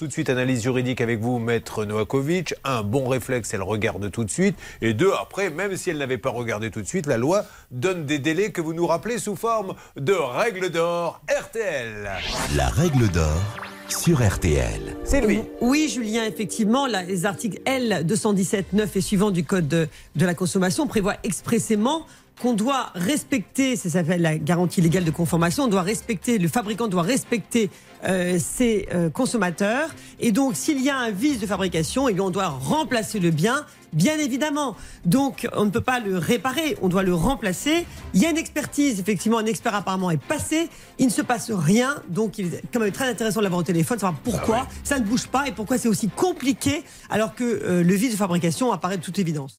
Tout de suite, analyse juridique avec vous, maître Noakovic. Un, bon réflexe, elle regarde tout de suite. Et deux, après, même si elle n'avait pas regardé tout de suite, la loi donne des délais que vous nous rappelez sous forme de règle d'or RTL. La règle d'or sur RTL. C'est lui. Oui, Julien, effectivement, les articles L 217 9 et suivants du Code de, de la consommation prévoient expressément qu'on doit respecter, ça s'appelle la garantie légale de conformation, on doit respecter, le fabricant doit respecter euh, ses euh, consommateurs. Et donc, s'il y a un vice de fabrication, et eh on doit remplacer le bien, bien évidemment. Donc, on ne peut pas le réparer, on doit le remplacer. Il y a une expertise, effectivement, un expert apparemment est passé. Il ne se passe rien, donc il est quand même très intéressant de l'avoir au téléphone, savoir pourquoi ah ça ne bouge pas et pourquoi c'est aussi compliqué alors que euh, le vice de fabrication apparaît de toute évidence.